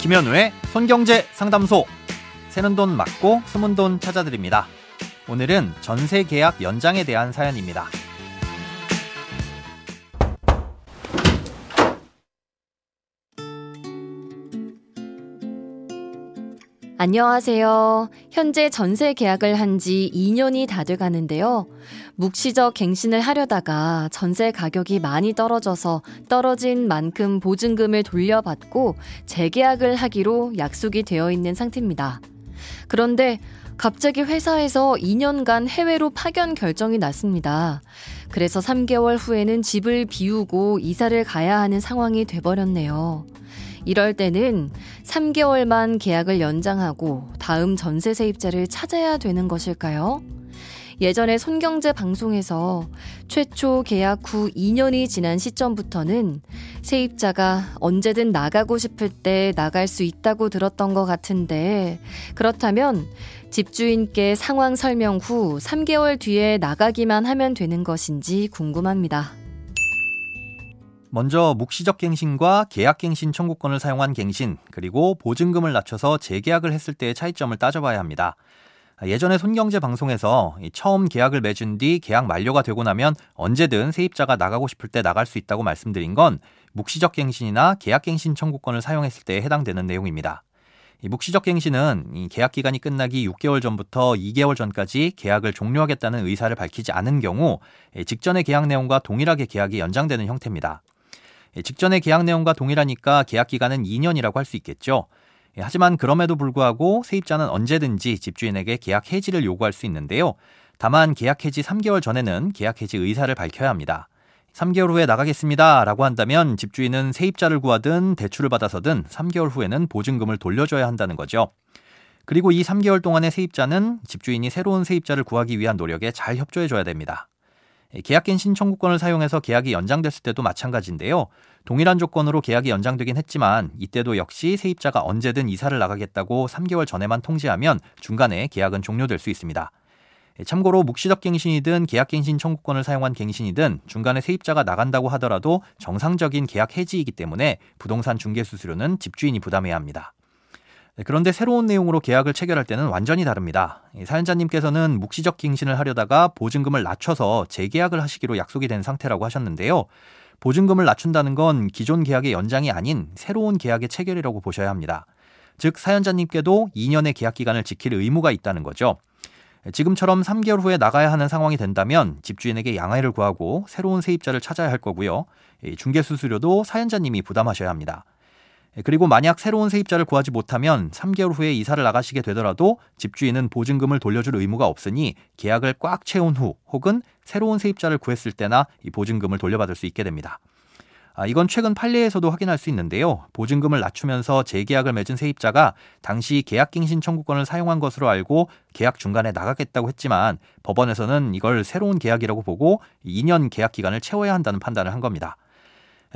김현우의 손경제 상담소. 새는 돈 맞고 숨은 돈 찾아드립니다. 오늘은 전세 계약 연장에 대한 사연입니다. 안녕하세요. 현재 전세 계약을 한 지 2년이 다 돼 가는데요. 묵시적 갱신을 하려다가 전세 가격이 많이 떨어져서 떨어진 만큼 보증금을 돌려받고 재계약을 하기로 약속이 되어 있는 상태입니다. 그런데 갑자기 회사에서 2년간 해외로 파견 결정이 났습니다. 그래서 3개월 후에는 집을 비우고 이사를 가야 하는 상황이 돼버렸네요. 이럴 때는 3개월만 계약을 연장하고 다음 전세 세입자를 찾아야 되는 것일까요? 예전에 손경제 방송에서 최초 계약 후 2년이 지난 시점부터는 세입자가 언제든 나가고 싶을 때 나갈 수 있다고 들었던 것 같은데 그렇다면 집주인께 상황 설명 후 3개월 뒤에 나가기만 하면 되는 것인지 궁금합니다. 먼저 묵시적 갱신과 계약 갱신 청구권을 사용한 갱신, 그리고 보증금을 낮춰서 재계약을 했을 때의 차이점을 따져봐야 합니다. 예전에 손경제 방송에서 처음 계약을 맺은 뒤 계약 만료가 되고 나면 언제든 세입자가 나가고 싶을 때 나갈 수 있다고 말씀드린 건 묵시적 갱신이나 계약 갱신 청구권을 사용했을 때에 해당되는 내용입니다. 묵시적 갱신은 계약 기간이 끝나기 6개월 전부터 2개월 전까지 계약을 종료하겠다는 의사를 밝히지 않은 경우 직전의 계약 내용과 동일하게 계약이 연장되는 형태입니다. 예, 직전의 계약 내용과 동일하니까 계약 기간은 2년이라고 할 수 있겠죠. 예, 하지만 그럼에도 불구하고 세입자는 언제든지 집주인에게 계약 해지를 요구할 수 있는데요. 다만 계약 해지 3개월 전에는 계약 해지 의사를 밝혀야 합니다. 3개월 후에 나가겠습니다. 라고 한다면 집주인은 세입자를 구하든 대출을 받아서든 3개월 후에는 보증금을 돌려줘야 한다는 거죠. 그리고 이 3개월 동안의 세입자는 집주인이 새로운 세입자를 구하기 위한 노력에 잘 협조해줘야 됩니다. 계약갱 신 청구권을 사용해서 계약이 연장됐을 때도 마찬가지인데요. 동일한 조건으로 계약이 연장되긴 했지만 이때도 역시 세입자가 언제든 이사를 나가겠다고 3개월 전에만 통지하면 중간에 계약은 종료될 수 있습니다. 참고로 묵시적 갱신이든 계약갱신 청구권을 사용한 갱신이든 중간에 세입자가 나간다고 하더라도 정상적인 계약 해지이기 때문에 부동산 중개 수수료는 집주인이 부담해야 합니다. 네, 그런데 새로운 내용으로 계약을 체결할 때는 완전히 다릅니다. 사연자님께서는 묵시적 갱신을 하려다가 보증금을 낮춰서 재계약을 하시기로 약속이 된 상태라고 하셨는데요. 보증금을 낮춘다는 건 기존 계약의 연장이 아닌 새로운 계약의 체결이라고 보셔야 합니다. 즉 사연자님께도 2년의 계약 기간을 지킬 의무가 있다는 거죠. 지금처럼 3개월 후에 나가야 하는 상황이 된다면 집주인에게 양해를 구하고 새로운 세입자를 찾아야 할 거고요. 중개 수수료도 사연자님이 부담하셔야 합니다. 예, 그리고 만약 새로운 세입자를 구하지 못하면 3개월 후에 이사를 나가시게 되더라도 집주인은 보증금을 돌려줄 의무가 없으니 계약을 꽉 채운 후 혹은 새로운 세입자를 구했을 때나 이 보증금을 돌려받을 수 있게 됩니다. 아, 이건 최근 판례에서도 확인할 수 있는데요. 보증금을 낮추면서 재계약을 맺은 세입자가 당시 계약갱신 청구권을 사용한 것으로 알고 계약 중간에 나가겠다고 했지만 법원에서는 이걸 새로운 계약이라고 보고 2년 계약 기간을 채워야 한다는 판단을 한 겁니다.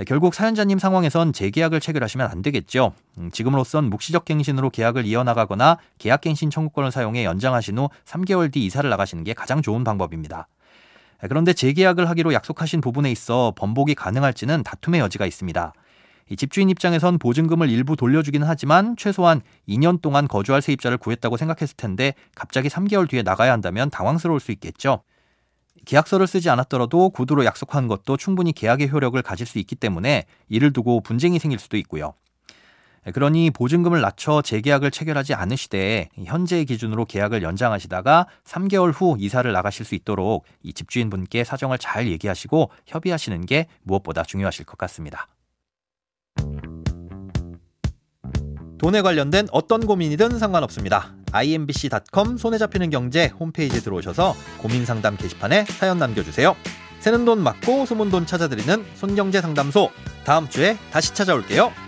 결국 사연자님 상황에선 재계약을 체결하시면 안 되겠죠. 음, 지금으로선 묵시적 갱신으로 계약을 이어나가거나 계약갱신 청구권을 사용해 연장하신 후 3개월 뒤 이사를 나가시는 게 가장 좋은 방법입니다. 그런데 재계약을 하기로 약속하신 부분에 있어 번복이 가능할지는 다툼의 여지가 있습니다. 집주인 입장에선 보증금을 일부 돌려주기는 하지만 최소한 2년 동안 거주할 세입자를 구했다고 생각했을 텐데 갑자기 3개월 뒤에 나가야 한다면 당황스러울 수 있겠죠. 계약서를 쓰지 않았더라도 구두로 약속한 것도 충분히 계약의 효력을 가질 수 있기 때문에 이를 두고 분쟁이 생길 수도 있고요. 그러니 보증금을 낮춰 재계약을 체결하지 않으시되 현재의 기준으로 계약을 연장하시다가 3개월 후 이사를 나가실 수 있도록 이 집주인분께 사정을 잘 얘기하시고 협의하시는 게 무엇보다 중요하실 것 같습니다. 돈에 관련된 어떤 고민이든 상관없습니다. imbc.com 손에 잡히는 경제 홈페이지에 들어오셔서 고민 상담 게시판에 사연 남겨주세요. 새는 돈 맞고 숨은 돈 찾아드리는 손경제 상담소 다음 주에 다시 찾아올게요.